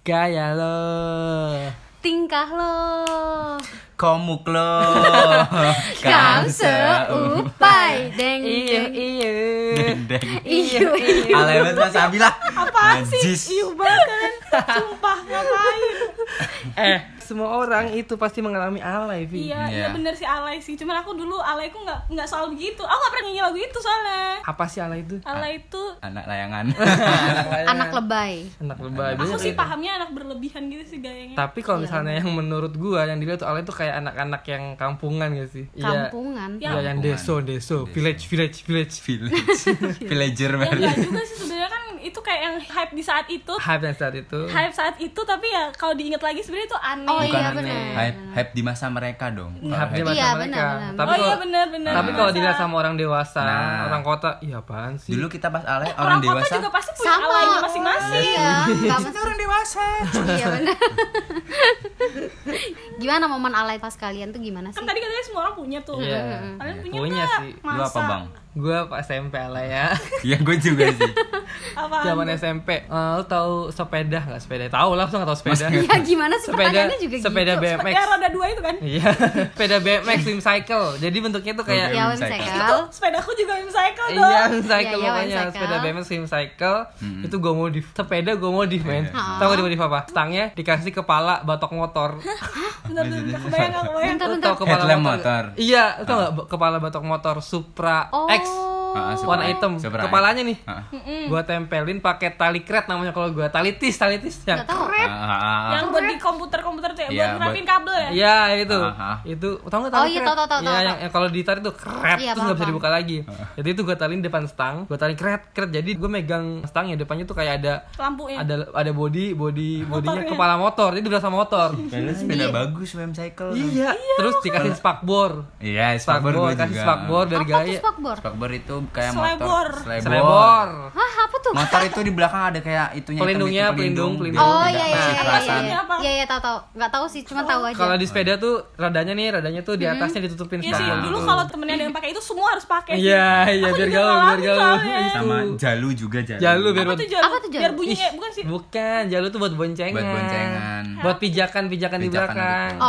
Gaya lo. Tingkah lo. Komuk lo. Kau seupai. Deng Iya deng. iya. Dendeng Iyo iyo Mas Abila Apaan sih? Najis. Iu banget kan. Sumpah ngapain? Eh semua orang itu pasti mengalami alay Vi Iya, iya Iya. bener sih alay sih. Cuman aku dulu alayku nggak nggak selalu begitu. Aku nggak pernah nyanyi lagu itu soalnya. Apa sih alay itu? Alay itu Anak layangan Anak lebay Anak lebay aku sih itu. pahamnya anak berlebihan gitu sih gayanya. Tapi kalau misalnya yang menurut gua yang dilihat tuh alay itu kayak anak-anak yang kampungan gak sih? Iya. Kampungan Ya. Iya yang deso, deso, village, village, village. Village Villager Ya banget enggak juga sih sebenarnya kan itu kayak yang hype di saat itu. Hype yang saat itu. Hype saat itu tapi ya kalau diingat lagi sebenarnya itu aneh. Oh Bukan iya aneh. benar Hype, hype di masa mereka dong Hype di hype- masa Iya, mereka. benar, benar. Tapi oh iya kalau benar benar. tapi kalau Masa- dilihat sama orang dewasa, Nah. orang kota, iya apaan sih? Dulu kita pas alay orang, orang kota dewasa juga pasti punya Sama alaynya masing-masing. Iya Kita orang dewasa Iya benar Gimana momen alay pas kalian tuh gimana sih? Kan tadi katanya semua orang punya tuh. Iya. Kalian punya, Punya sih. Lu apa Masa? bang? Gua pas SMP alay ya. Iya gue juga sih Apaan Zaman? SMP. Eh, lu tahu sepeda nggak sepeda? Tahu lah, nggak tahu sepeda. Ya gimana sih sepeda juga sepeda gitu BMX. Ya roda dua itu kan? Iya, sepeda BMX swim cycle. Jadi bentuknya tuh kayak Oke. Ya Cycle. cycle Sepedaku juga cycle dong. Iya, cycle Iya, iya, pokoknya cycle. sepeda BMX swim cycle. Itu gue modif. Sepeda gue modif, men. Ha. Tahu gue modif apa? Stangnya dikasih kepala batok motor. Bentar, bentar, kebayang, nggak kepala motor. Iya, tau nggak kepala batok motor Supra Oh X Supra. warna hitam. Supra. Kepalanya nih. Ah. Gua tempelin pakai tali kret namanya kalau gua tali tis, tali tis yang Gak tau Ah, ah, ah. Yang buat di komputer-komputer tuh ya, Iya, buat nerapin kabel ya? Iya itu, itu tau nggak Oh, tali iya, kret? tahu, tahu, tahu, Iya tahu, yang, yang kalau ditarik tuh kret, Iya, terus nggak bisa dibuka lagi. Jadi itu gua talin depan stang, gua talin kret, kret. Jadi gua megang stangnya depannya tuh kayak ada Lampunya. ada ada body body bodinya kepala motor, itu udah sama motor. Sepeda bagus swim cycle iya, terus dikasih spakbor. Iya spakbor gue kasih juga spakbor dari tuh gaya. spakbor? Spakbor itu kayak Selebor. motor Selebor. Hah apa tuh? Motor itu di belakang ada kayak itunya Pelindungnya, hitam-hitam, pelindung, pelindung. Oh iya iya iya iya iya Apa? iya iya tahu tahu nggak tahu sih cuma tahu aja Kalau di sepeda tuh radanya nih, radanya tuh di atasnya ditutupin Iya sih, dulu kalau temennya ada yang pakai itu semua harus pakai. Iya, iya biar gaul, biar gaul. Itu. sama jalu juga jalu Jalu biar Apa buat tuh jalu? Apa tuh jalu? Biar bunyi Ih, kayak bukan sih? Bukan, jalu tuh buat boncengan. buat boncengan Buat pijakan-pijakan di Pijakan belakang. gitu.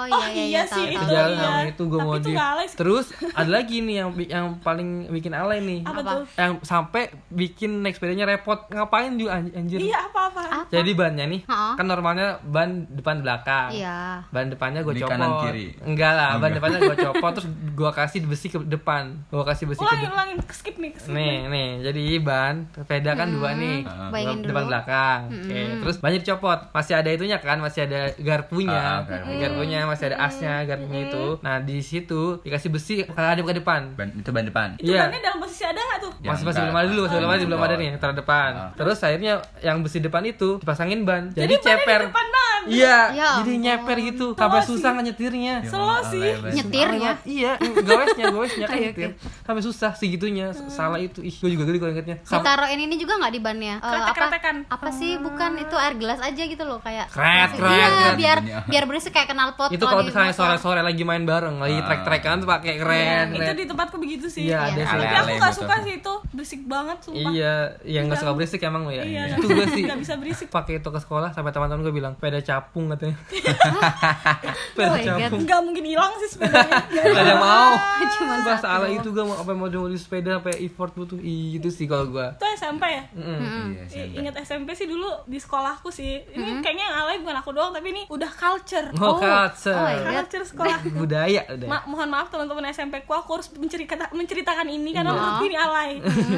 Oh iya Oh, iya, iya tahu, sih, tahu. Itu jalu iya. itu gue sih. Terus ada lagi nih yang yang paling bikin alay nih. Apa Apa? tuh? Yang sampai bikin naik sepedanya repot. Ngapain juga anj- anjir? Iya, apa-apa. Apa? Jadi bannya nih, Ha-ha. kan normalnya ban depan belakang. Iya. Ban depannya gue copot. kanan kiri? Enggak lah, ban depannya gue copot terus gue kasih besi ke depan. Gue kasih besi ke Ulangin, depan. ulangin, skip nih, skip Nih, nih, jadi ban sepeda kan dua nih, Bayangin depan dulu. belakang. Oke, terus banyak dicopot. Masih ada itunya kan, masih ada garpunya, Ah, garpu. garpunya masih ada asnya, garpunya itu. Nah di situ dikasih besi ada ke depan. ban itu ban depan Itu Iya. bannya dalam posisi ada nggak tuh? Ya, Masih masih enggak. belum ada dulu, masih belum ada, belum ada nih yang terdepan. Ah. Terus akhirnya yang besi depan itu dipasangin ban. Jadi, Jadi bannya di ceper. depan ban. Iya, Ya jadi ampun. nyeper gitu. Sampai susah nyetirnya. Ya Allah, sih. Nyetirnya. Iya, gowesnya, gowesnya kan Oke, nyetir. Sampai susah segitunya, salah itu. Ih, gue juga geli kalau ingetnya. Sam- Ditaruhin ini juga nggak di bannya? Eh, apa? Apa sih? Bukan itu air gelas aja gitu loh kayak. Kret, kret, Iya, kret. biar biar berisik kayak kenal pot. itu kalau misalnya sore-sore lagi main bareng lagi Ah. trek-trekan tuh pakai keren Itu di tempatku begitu sih. iya ada Iya. sih Tapi aku nggak suka sih itu, berisik banget sumpah. iya yang nggak suka berisik emang lo ya Iya, itu gue sih nggak bisa berisik. pakai itu ke sekolah sampai teman-teman gue bilang sepeda capung katanya Oh sepeda my God. capung Nggak mungkin hilang sih sepedanya. Gak ada yang mau Cuma Pas satu. salah itu gue mau apa mau di sepeda sampai effort butuh Ih, itu sih kalau gue Itu SMP ya? Iya, SMP. Ingat SMP sih dulu di sekolahku sih. Ini kayaknya yang alay bukan aku doang, tapi ini udah culture. oh, Oh, culture oh God. Culture sekolah. budaya udah Ma- mohon maaf teman-teman SMP ku aku harus menceritakan menceritakan ini karena menurutku ini alay.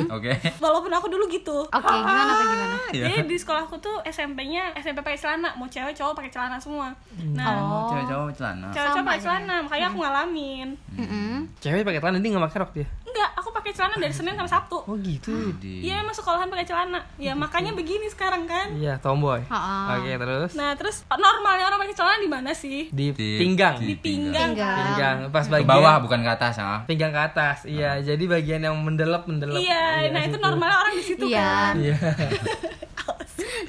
oke Walaupun aku dulu gitu. Oke, gimana tuh gimana? Iya. Jadi di sekolahku tuh SMP-nya SMP pakai celana, mau cewek cowok pakai celana semua. Nah, oh cewek cowok celana cewek-cewek Sama pakai ya. celana, makanya aku ngalamin. Mm-mm. cewek pakai celana dia nggak pakai rok dia Enggak, aku pakai celana dari Senin sampai Sabtu. oh gitu di Iya, emang sekolahan pakai celana. Ya makanya begini sekarang kan. iya tomboy oke terus Nah, terus normalnya orang pakai celana di mana sih? di, Di- pinggang Di pinggang. Pinggang. pinggang pas ke bagian bawah bukan ke atas ah pinggang ke atas iya jadi bagian yang mendelep mendelep Iya, nah itu normalnya orang di situ Iya. kan. iya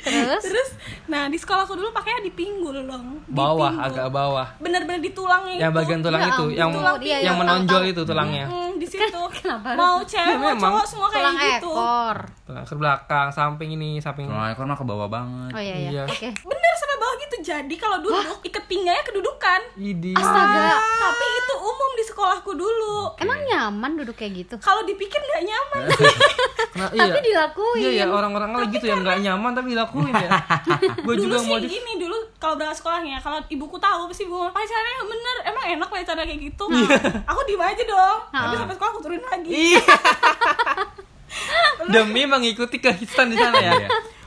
Terus? Terus, nah di sekolahku dulu pakainya di pinggul dong. Di bawah pinggul. agak bawah Bener-bener di tulangnya yang itu. bagian tulang Ya itu yang tulang iya, yang iya, menonjol tahu-tahu. itu tulangnya Mm, di situ Kenapa mau cewek Ya, mau cowok semua kayak tulang gitu ekor ke belakang, samping ini, samping. Kalau ekor mah ke bawah banget. oh iya iya Iya. oke bener sampai bawah gitu jadi kalau duduk ikat pinggangnya kedudukan Idi. astaga tapi itu sekolahku dulu emang nyaman duduk kayak gitu kalau dipikir nggak nyaman Nah, tapi dilakuin Iya ya orang-orang lah gitu yang nggak nyaman tapi dilakuin ya. Gue dulu juga sih mau di gini dulu kalau berangkat sekolahnya kalau ibuku tahu pasti ibu ngomong pacarnya bener emang enak pacarnya kayak gitu Iya. aku diem aja dong tapi Ah. sampai sekolah aku turun lagi Iya. Demi mengikuti kehidupan di sana ya.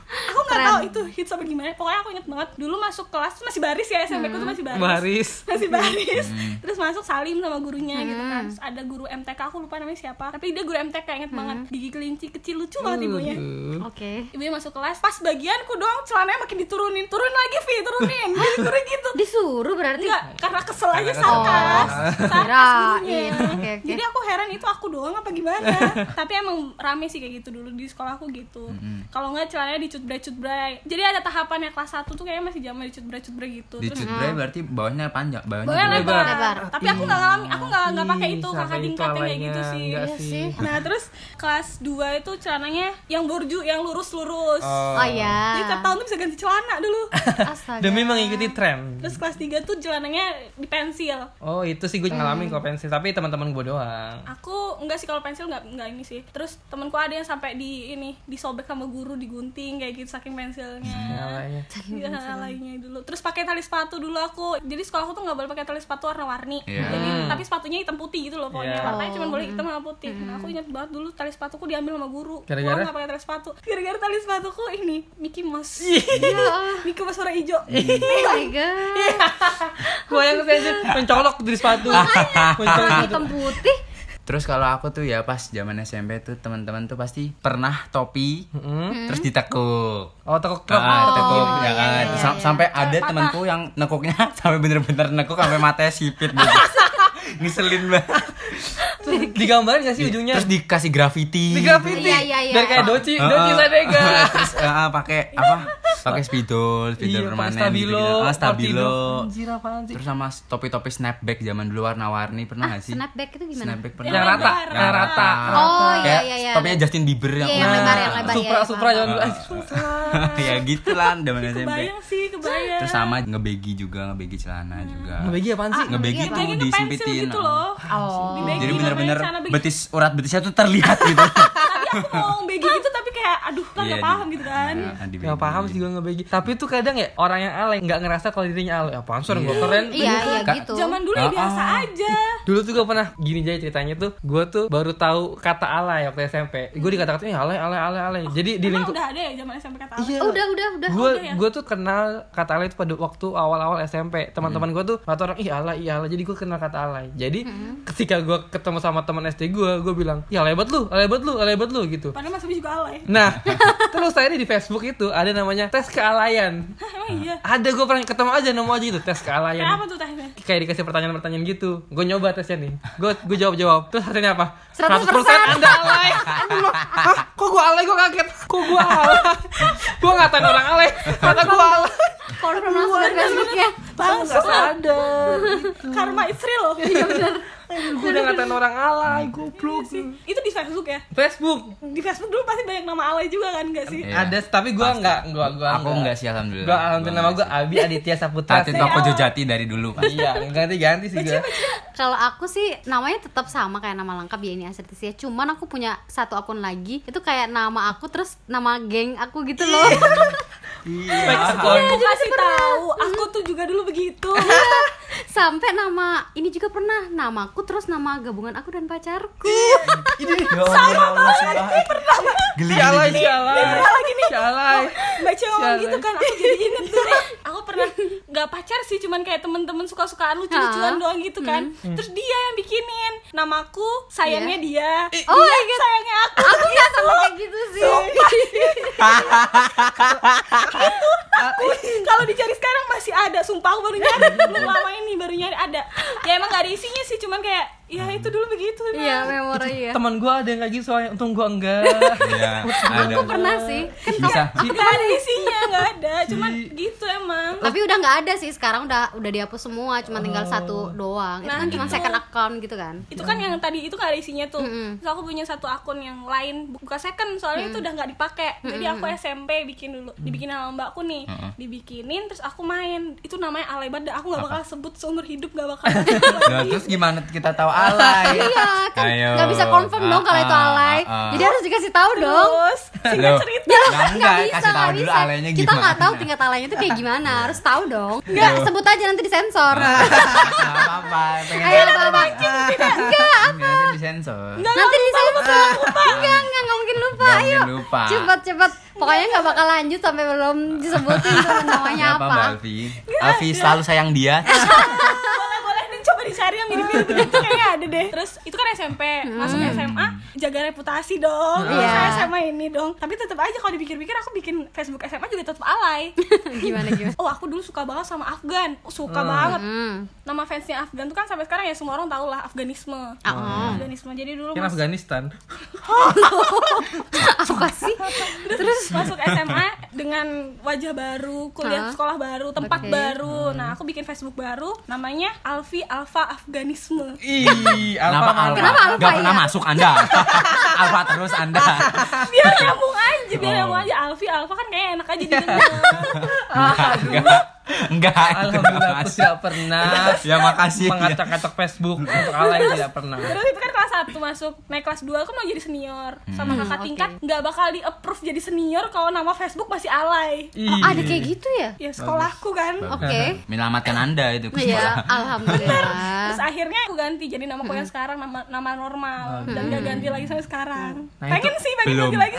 Aku nggak tahu itu hits apa gimana. Pokoknya aku inget banget. Dulu masuk kelas tuh masih baris ya SMP ku tuh masih baris. Baris. masih baris. Terus masuk salim sama gurunya gitu kan. Terus ada guru MTK aku lupa namanya siapa. Tapi dia guru MTK inget banget. Gigi kelinci kecil lucu banget ibunya. Aduh. oke ibunya masuk kelas pas bagianku dong celananya makin diturunin. Turun lagi Vi turunin. Jadi guru gitu. Disuruh berarti? Enggak karena kesel aja sarkas kesel. sarkas gurunya. Oke, oke. jadi aku heran itu aku doang apa gimana? Tapi emang rame sih kayak gitu dulu di sekolahku gitu. Kalau nggak celananya dicutbray cutbray jadi ada tahapannya kelas 1 tuh kayaknya masih zaman dicutbray cutbray gitu Di Terus- cutbray berarti bawahnya panjang, bawahnya Bawahnya lebar. lebar. Lebar. Tapi aku nggak ngalami, aku nggak nggak pakai itu kakak tingkatnya kayak gitu sih. Iya sih. Nah terus kelas 2 itu celananya yang borju, yang lurus-lurus. oh iya Jadi tiap tahun tuh bisa ganti celana dulu. astaga Demi mengikuti tren. terus kelas 3 tuh celananya di pensil. Oh itu sih gue ngalamin kok pensil tapi teman-teman gue doang. Aku enggak sih kalau pensil enggak enggak ini sih. Terus temanku ada yang sampai di ini disobek sama guru digunting kayak gitu saking pensilnya. Alainya. Iya lainnya dulu. Terus pakai tali sepatu dulu aku. Jadi sekolahku tuh nggak boleh pakai tali sepatu warna-warni. Iya. Jadi Hmm. tapi sepatunya hitam putih gitu loh pokoknya. Iya. Warnanya cuma boleh hitam sama putih. Nah, aku ingat banget dulu tali sepatuku diambil sama guru. Gara-gara? Nggak pakai tali sepatu. Gara-gara tali sepatuku ini Mickey Mouse. ya Mickey Mouse warna hijau. oh my god Gue yang saya mencolok di sepatu. mencolok hitam putih Terus kalau aku tuh ya pas zaman SMP tuh teman-teman tuh pasti pernah topi Mm-mm. terus ditekuk. Oh tekuk. Ah, tekuk iya, ya kan. iya, iya, sam- iya. sampai ada temanku yang nekuknya sampai bener-bener nekuk sampai matanya sipit gitu. Ngeselin banget. Digambarin gak sih ujungnya? Terus dikasih graffiti. Di graffiti. Iya, iya, iya. Biar kayak doci, Ah, doci ah. sadega. terus eh, ah, pakai apa? Pakai spidol, spidol Iya, permanen stabilo, gitu-gitu. Ah, stabilo. Anjir sih? Terus sama topi-topi snapback zaman dulu warna-warni pernah gak sih? snapback itu gimana Snapback pernah. Yang rata, yang rata. Oh, iya, Kayak iya, iya. Topinya Justin Bieber yang Iya, yang warna- lebar, yang lebar, Supra, ya, Supra jangan dulu. ya gitu lah zaman SMP. Kebayang sih, kebayang. Terus sama ngebegi juga, ngebegi celana juga. Ngebagi apaan sih? Ngebegi Ngebegi tuh Kayak gitu pensil disempitin. gitu loh. oh Jadi bener-bener betis urat betisnya tuh terlihat gitu. Tadi aku mau begi gitu tapi kayak aduh kan Iya, nggak di- paham gitu kan. Nah, di Gak paham sih gue ngebagi Tapi tuh kadang ya orang yang alay nggak ngerasa kalau dirinya alay. Apaan sih orang gue keren. Iya iya gitu. Zaman dulu ya Ah, biasa ah. aja. Dulu tuh gue pernah gini aja ceritanya tuh Gue tuh baru tahu kata alay waktu SMP Gue dikata-katain "Ih, alay alay alay alay. Jadi di lingkup udah ada ya zaman SMP kata Iya. Oh, udah udah udah. Gue udah ya? gue tuh kenal kata alay itu pada waktu awal-awal SMP teman-teman gue tuh kata orang ih alay ih alay. Jadi gue kenal kata alay. Jadi ketika gue ketemu sama teman SD gue gue bilang ya alay banget lu alay banget lu alay banget lu gitu. Padahal masih juga alay. nah terus saya di Facebook itu ada namanya tes kealayan. Hah, iya. ada gue pernah ketemu aja nemu aja gitu tes kealayan. Apa tuh tesnya? kayak dikasih pertanyaan-pertanyaan gitu. Gue nyoba tesnya nih. Gue gue jawab jawab terus hasilnya apa? 100%. anda. Alay. Hah kok gue alay? Gue kaget. Kok gue alay? Gue ngatain orang alay. Kata gue alay. confirm langsung dari Facebooknya Gue nggak sadar Karma it's real. Gue udah ngatain orang alay goblok sih. Itu di Facebook ya? Facebook Di Facebook dulu pasti banyak nama alay juga kan gak sih? Iya. ada tapi gue nggak gue gue Aku enggak sih alhamdulillah. gue alhamdulillah nama gue Abi Aditya Saputra itu aku jojati dari dulu pas. iya ganti-ganti sih gue kalau aku sih namanya tetap sama kayak nama lengkap ya ini Asertis ya cuman aku punya satu akun lagi itu kayak nama aku terus nama geng aku gitu loh Fake Aku kasih tahu, aku tuh juga dulu begitu. sampai nama ini juga pernah namaku terus nama gabungan aku dan pacarku. Ya Allah, sumpah. Geli si alay geli. si alay si alay Mbak Cio ngomong gitu kan, aku jadi inget tuh. Aku pernah nggak pacar sih, cuman kayak temen-temen suka-sukaan lucu-lucuan doang gitu kan. Terus dia yang bikinin. Namaku, sayangnya dia. Oh my God. sayangnya aku. aku nggak sama kayak gitu sih. Kalau dicari sekarang masih ada, sumpah aku baru nyari. Belum lama ini baru nyari. Ada. Ya emang gak ada isinya sih, cuman kayak ya itu dulu begitu Iya, memang. memori ya. Teman gue ada yang kayak gitu soalnya, untung gue enggak. Iya, ada. Aku pernah sih. Kan Bisa. nggak ada isinya nggak ada. Cuman gitu emang. Tapi udah nggak ada sih. Sekarang udah udah dihapus semua. Cuma tinggal Oh. satu doang. Itu Nah, kan cuma second account gitu kan. Itu kan yang tadi itu nggak ada isinya tuh. Mm-mm. terus aku punya satu akun yang lain. Buka second soalnya itu udah nggak dipakai. Jadi aku SMP bikin dulu. Dibikin sama mbakku nih. Heeh. dibikinin terus aku main. Itu namanya alay banget aku nggak bakal sebut seumur hidup nggak bakal. Nah, terus gimana? Kita tahu alay? iya kan Ayo. nggak bisa confirm dong kalau itu Ah, ah, alay ah, ah. jadi harus dikasih tahu dong terus singkat cerita Ya, Nggak, enggak, kasih tahu nggak dulu alaynya Kita nggak tahu tingkat alaynya itu kayak gimana, harus tahu dong. Nggak, sebut aja nanti disensor. Nggak apa-apa, pengen Ayo, tahu. apa-apa. Enggak, aja disensor. nanti disensor. Enggak, enggak, nggak mungkin lupa. Nggak Ayo, mungkin lupa. cepet, cepet. Pokoknya nggak bakal lanjut sampai belum disebutin tuh namanya apa, apa. Alfi? Alfi selalu sayang dia. Dicari yang mirip-mirip begitu kayaknya ada deh terus itu kan SMP masuk SMA jaga reputasi dong Hmm. Iya. saya SMA ini dong tapi tetap aja kalau dipikir-pikir aku bikin Facebook SMA juga tetap alay gimana gimana? oh aku dulu suka banget sama Afgan suka banget Hmm. nama fansnya Afgan tuh kan sampai sekarang ya semua orang tahu lah Afganisme Oh. Afganisme jadi dulu Kan mas- Afghanistan. Apa sih? terus masuk SMA dengan wajah baru kuliah Hah? sekolah baru tempat Oke. baru nah aku bikin Facebook baru namanya Alfi Alfa Afganisme Ih, Kenapa Alfa Alfa? Kenapa Alfa, Nggak pernah iya? masuk Anda. Alfa terus Anda. biar nyambung aja biar Oh. nyambung aja Alfi Alfa kan kayak enak aja didengar Enggak. Enggak. Alhamdulillah aku tidak pernah Ya makasih. mengacak-acak Facebook untuk alay tidak pernah. terus itu kan kelas 1 masuk naik kelas 2 aku mau jadi senior sama Hmm, kakak oke. tingkat nggak bakal di approve jadi senior kalau nama Facebook masih alay Ih. Oh, ada kayak gitu ya? ya sekolahku kan Oke. Menyelamatkan Anda itu ke Iya, alhamdulillah. Terus akhirnya aku ganti jadi nama aku yang sekarang nama nama normal dan gak ganti lagi sampai sekarang Nah, pengen itu sih pengen belum. ganti lagi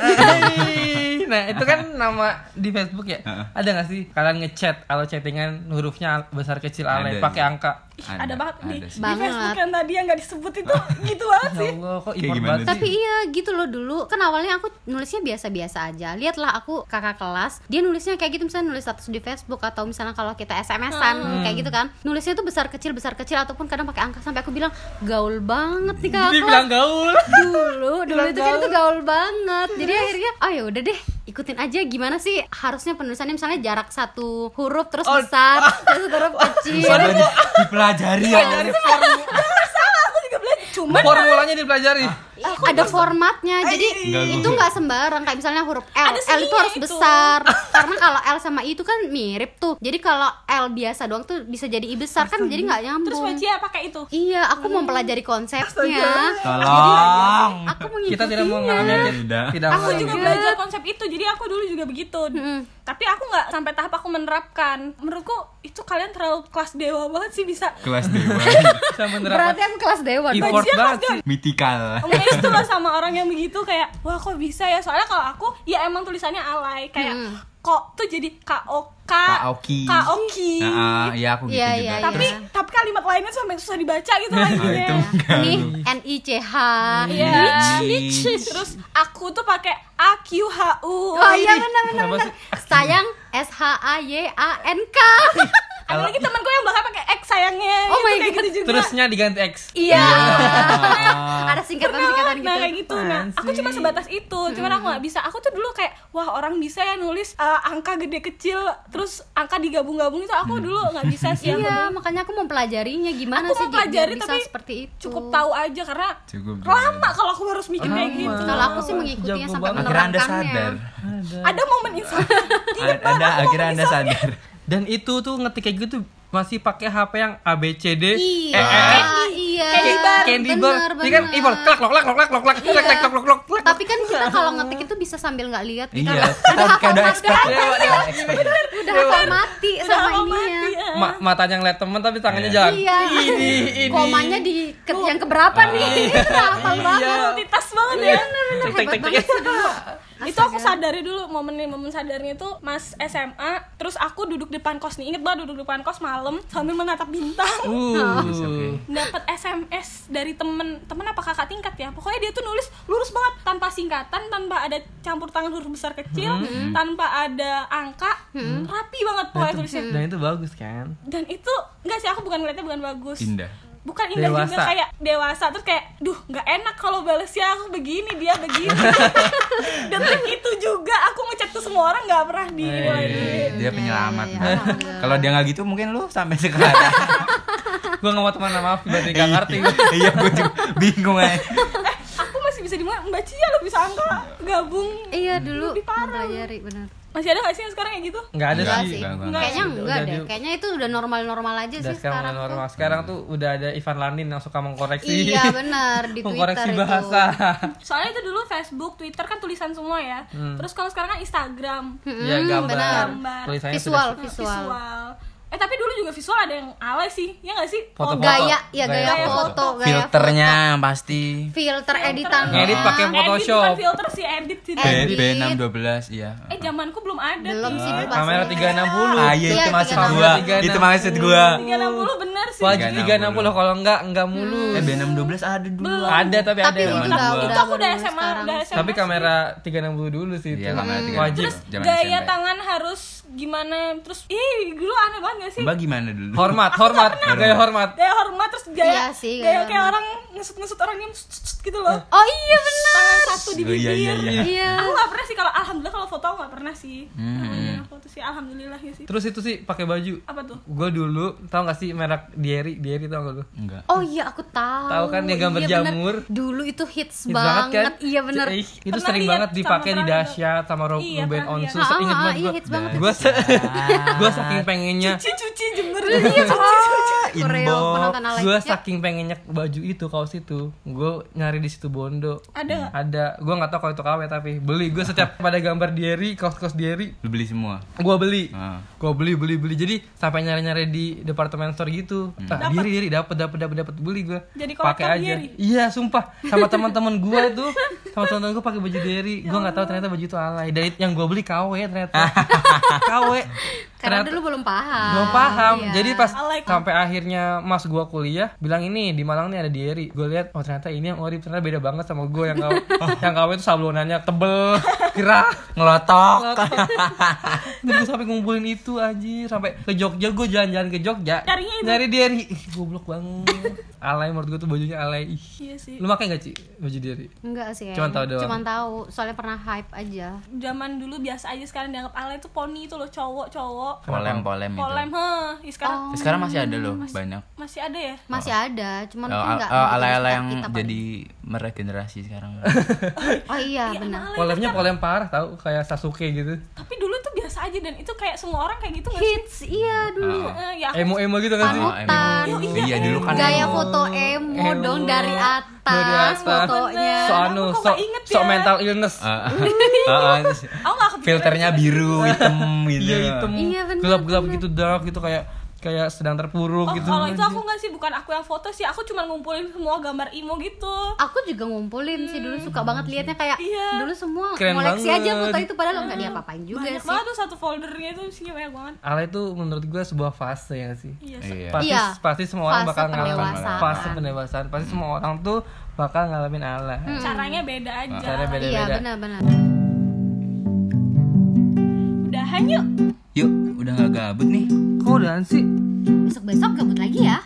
nah itu kan nama di Facebook ya. Ada nggak sih kalian ngechat kalau chattingan hurufnya besar kecil alay Ada. pakai angka? Ih, ada banget ada di sih. Facebook yang tadi yang gak disebut itu gitu banget Ya sih Allah, kok Kayak banget sih? sih? Tapi iya gitu loh dulu. Kan awalnya aku nulisnya biasa-biasa aja. Lihatlah aku kakak kelas Dia nulisnya kayak gitu. Misalnya nulis status di Facebook Atau misalnya kalau kita SMS-an Kayak gitu kan. Nulisnya tuh besar kecil besar kecil Ataupun kadang pakai angka. Sampai aku bilang gaul banget nih kakak Dia bilang gaul. dulu dulu Bilang itu kan gaul. itu gaul. banget. Jadi akhirnya oh ya udah deh ikutin aja gimana sih harusnya penulisannya misalnya jarak satu huruf terus Oh. besar terus satu huruf kecil dipelajari ya. aku juga belajar cuman Formulanya dipelajari. Ada formatnya jadi Enggak, itu enggak. nggak sembarang kayak misalnya huruf L L itu harus itu. besar karena kalau L sama I itu kan mirip tuh jadi kalau L biasa doang tuh bisa jadi I besar kan jadi nggak terus nyambung Wacia pakai itu iya aku mau mempelajari konsepnya Tolong. aku Kita tidak mau mengalami Tidak. tidak aku juga belajar konsep itu jadi aku dulu juga begitu Mm-mm. tapi aku nggak sampai tahap aku menerapkan menurutku itu kalian terlalu kelas dewa banget sih bisa Kelas dewa. Bisa menerapkan berarti aku kelas dewa dong. effort Bajian banget kelas sih. Mythical. Amazed tuh loh sama orang yang begitu kayak wah kok bisa ya soalnya kalau aku ya emang tulisannya alay kayak Hmm. kok tuh jadi KOK Kaoki. Kaoki Nah, iya aku gitu Iya, juga. iya, tapi iya. tapi kalimat lainnya sampai susah dibaca gitu Ah, lagi itu enggak. Nih N I C H. Iya. Niche. terus aku tuh pakai A Q H U Oh iya benar benar benar. Sayang S H A Y A N K. ada lagi temen gue yang belakang pakai X sayangnya Oh gitu, my God. gitu juga Terusnya diganti X. Iya. Ah. Ada singkatan-singkatan nah gitu. kayak gitu nah aku cuma sebatas itu cuman aku nggak bisa aku tuh dulu kayak wah orang bisa ya nulis uh, angka gede kecil terus angka digabung-gabung itu aku dulu nggak bisa sih aku Iya, makanya aku mempelajarinya gimana Aku sih mau bisa tapi seperti itu. cukup tahu aja karena Cukup. lama kalau aku harus mikir kayak gitu Kalau aku sih mengikutinya sampai banget. Akhirnya Anda menerapkannya. sadar. ada momen insaf A- Ada akhirnya Anda sadar. Dan itu tuh ngetik kayak gitu masih pakai HP yang A B C D Iya, E, E, E. iya. Candy bar. Candy Bener, bar. Ini kan bener. impor klak klak klok klak klok klak klak klak klok klok klak. Tapi kan kita kalau ngetik itu bisa sambil nggak lihat kita Iya, udah kita hafal kayak udah mati, expert. Iya, iya, Udah expert. udah hafal mati sama mati ya. Ma matanya ngeliat temen tapi tangannya Iya. jalan. Iya. Ini ini. Komanya di yang keberapa nih? Hafal banget. multitas banget ya Cek cek cek. itu aku sadari dulu momen momen sadarnya itu mas SMA terus aku duduk depan kos nih. Inget banget duduk depan kos malam sambil menatap bintang? Uh. dapat SMS dari temen. Temen apa kakak tingkat ya? Pokoknya dia tuh nulis lurus banget. Tanpa singkatan tanpa ada campur tangan huruf besar kecil tanpa ada angka rapi banget pokoknya tulisnya. Dan itu bagus kan? dan itu enggak sih aku bukan ngeliatnya bukan bagus. Indah. Bukan indah juga Dewasa. kayak dewasa terus kayak duh nggak enak kalau balesnya aku begini dia begini. Detik itu juga aku ngechat ke semua orang nggak pernah di Eh, Iya, dia penyelamat iya, Mbak. alhamdulillah. kalau dia nggak gitu mungkin lu sampai sekarang. Gue gak mau teman sama Afi berarti gak ngerti. Iya gue juga bingung aja aku masih bisa di mana mbak Cia lo bisa angka gabung Iya dulu Lebih parah. mempelajari benar. masih ada nggak sih yang sekarang kayak gitu Nggak ada Nggak sih sih. Enggak, enggak. Kayaknya enggak deh. Kayaknya itu udah normal-normal aja Udah sih sekarang normal tuh. Sekarang tuh udah ada Ivan Landin yang suka mengkoreksi Iya benar di Twitter Mengkoreksi itu. bahasa soalnya itu dulu Facebook Twitter kan tulisan semua ya terus kalau sekarang kan Instagram Hmm, Ya gambar benar. Gambar. Tulisannya Visual, sudah- visual. visual eh tapi dulu juga visual ada yang alay sih ya nggak sih Foto-foto. Gaya, ya Gaya gaya, foto. foto, gaya filternya pasti foto. filter editan. Ngedit pakai edit Photoshop. bukan filter sih edit sih Edit. B B612 iya eh zamanku belum ada Belum sih dulu Kamera pas- 360 ah iya Iya, itu maksud 360. gua 360. itu maksud gua 360 bener sih? Wajib 360. 360 kalau enggak enggak mulu eh B612 ada dulu Ada tapi, Tapi ada itu Zaman udah udah itu aku udah SMA udah SMA Tapi kamera 360 dulu sih itu. iya kamera 360 Wajib. Zaman gaya SMP. tangan harus gimana? Terus ih dulu aneh banget gak sih? Mbak gimana dulu? Hormat, hormat, gaya hormat. Gaya hormat terus gaya Iya sih, gaya gaya kayak orang ngesut-ngesut orang yang sut- sut gitu loh. Oh iya benar. tangan satu di Oh, bibir. iya, iya, iya. Iya. aku gak pernah sih kalau alhamdulillah kalau foto aku gak pernah sih. Hmm. Namanya foto sih alhamdulillah ya sih. Terus itu sih pakai baju. Apa tuh? Gue dulu tau gak sih merek Diary Diary tau gak lu? enggak Oh iya aku tahu. Tahu kan yang gambar Iya, jamur? Dulu itu hits, Hits banget. kan? Iya benar. Itu Pernah sering banget dipakai di Dahsyat sama Ro- Iya, Ruben. Onsu Ah, Ingat ah, banget iya, gue hits banget. Gue gue saking pengennya cuci cuci jemur Iya, Ah, Koreo inbox. Gue Ya, saking pengennya baju itu kaos itu. Gue nyari di situ Bondo. Ada? Nggak Ada. Gue gak tau kalau itu KW tapi Beli. Gue setiap pada gambar Diary Kaos-kaos Diary lu beli semua? Gue beli. Ah. Gue beli beli beli. Jadi sampai nyari-nyari di departemen store gitu. Ah, Diary Diary dapet dapet dapet dapet. Beli gue Jadi pakai aja. Diary? Iya sumpah. Sama teman-teman gue itu. Sama teman-teman gue pakai baju Diary Gue gak tahu ternyata baju itu alay. Dan yang gue beli KW ternyata. KW. Karena Ternyata- dulu belum paham. belum paham. Iya. jadi pas sampai akhirnya mas gua kuliah bilang ini di Malang nih ada diary gue lihat oh ternyata ini yang ori ternyata beda banget sama gue yang kau yang kau itu sablonannya tebel kira ngelotok. Dan gue sampai ngumpulin itu aja sampai ke Jogja gue jalan-jalan ke Jogja Carinya itu? nyari diary Ih, goblok banget. Alay menurut gue tuh bajunya alay. Ih. iya sih. Lu pakai gak sih baju diary Enggak sih. Cuman tahu doang. Cuman tahu, soalnya pernah hype aja. zaman dulu biasa aja sekarang dianggap alay itu poni itu loh cowok cowok polem polem itu. Polem heh Ih, sekarang sekarang masih ada loh banyak masih ada ya Masih ada, cuman Oh, al- enggak oh, ala-ala yang kita jadi meregenerasi sekarang Oh iya, benar. polemnya polem parah tau kayak Sasuke gitu tapi dulu tuh biasa aja dan itu kayak semua orang kayak gitu nggak sih Hits, iya dulu. Oh. Eh, ya emo emo gitu kan sih Oh, Panutan. emang. iya dulu kan Gaya foto emo Emo. dong dari atas, Dari atas. fotonya. so anu so, nggak so ya? mental illness Ah, ah, ah, nggak filternya biru hitam gitu Iya hitam, Iya, gelap-gelap bener. gitu dark gitu kayak kayak sedang terpuruk Oh, gitu. kalau itu aku nggak sih bukan aku yang foto sih aku cuma ngumpulin semua gambar emo gitu Aku juga ngumpulin sih dulu suka banget liatnya kayak Iya. dulu semua Keren koleksi banget. aja foto itu padahal nggak diapa-apain juga banyak sih. banget tuh satu foldernya itu isinya banyak banget Alay itu menurut gue sebuah fase ya sih. iya Iya. Pasti Iya. pasti semua orang Fase bakal ngalamin pendewasaan. fase pendewasaan. Pasti semua orang tuh bakal ngalamin alay. caranya beda aja Caranya beda. Iya benar-benar. Udahan yuk yuk udah nggak gabut nih Kok udahan sih? Besok-besok gabut lagi ya.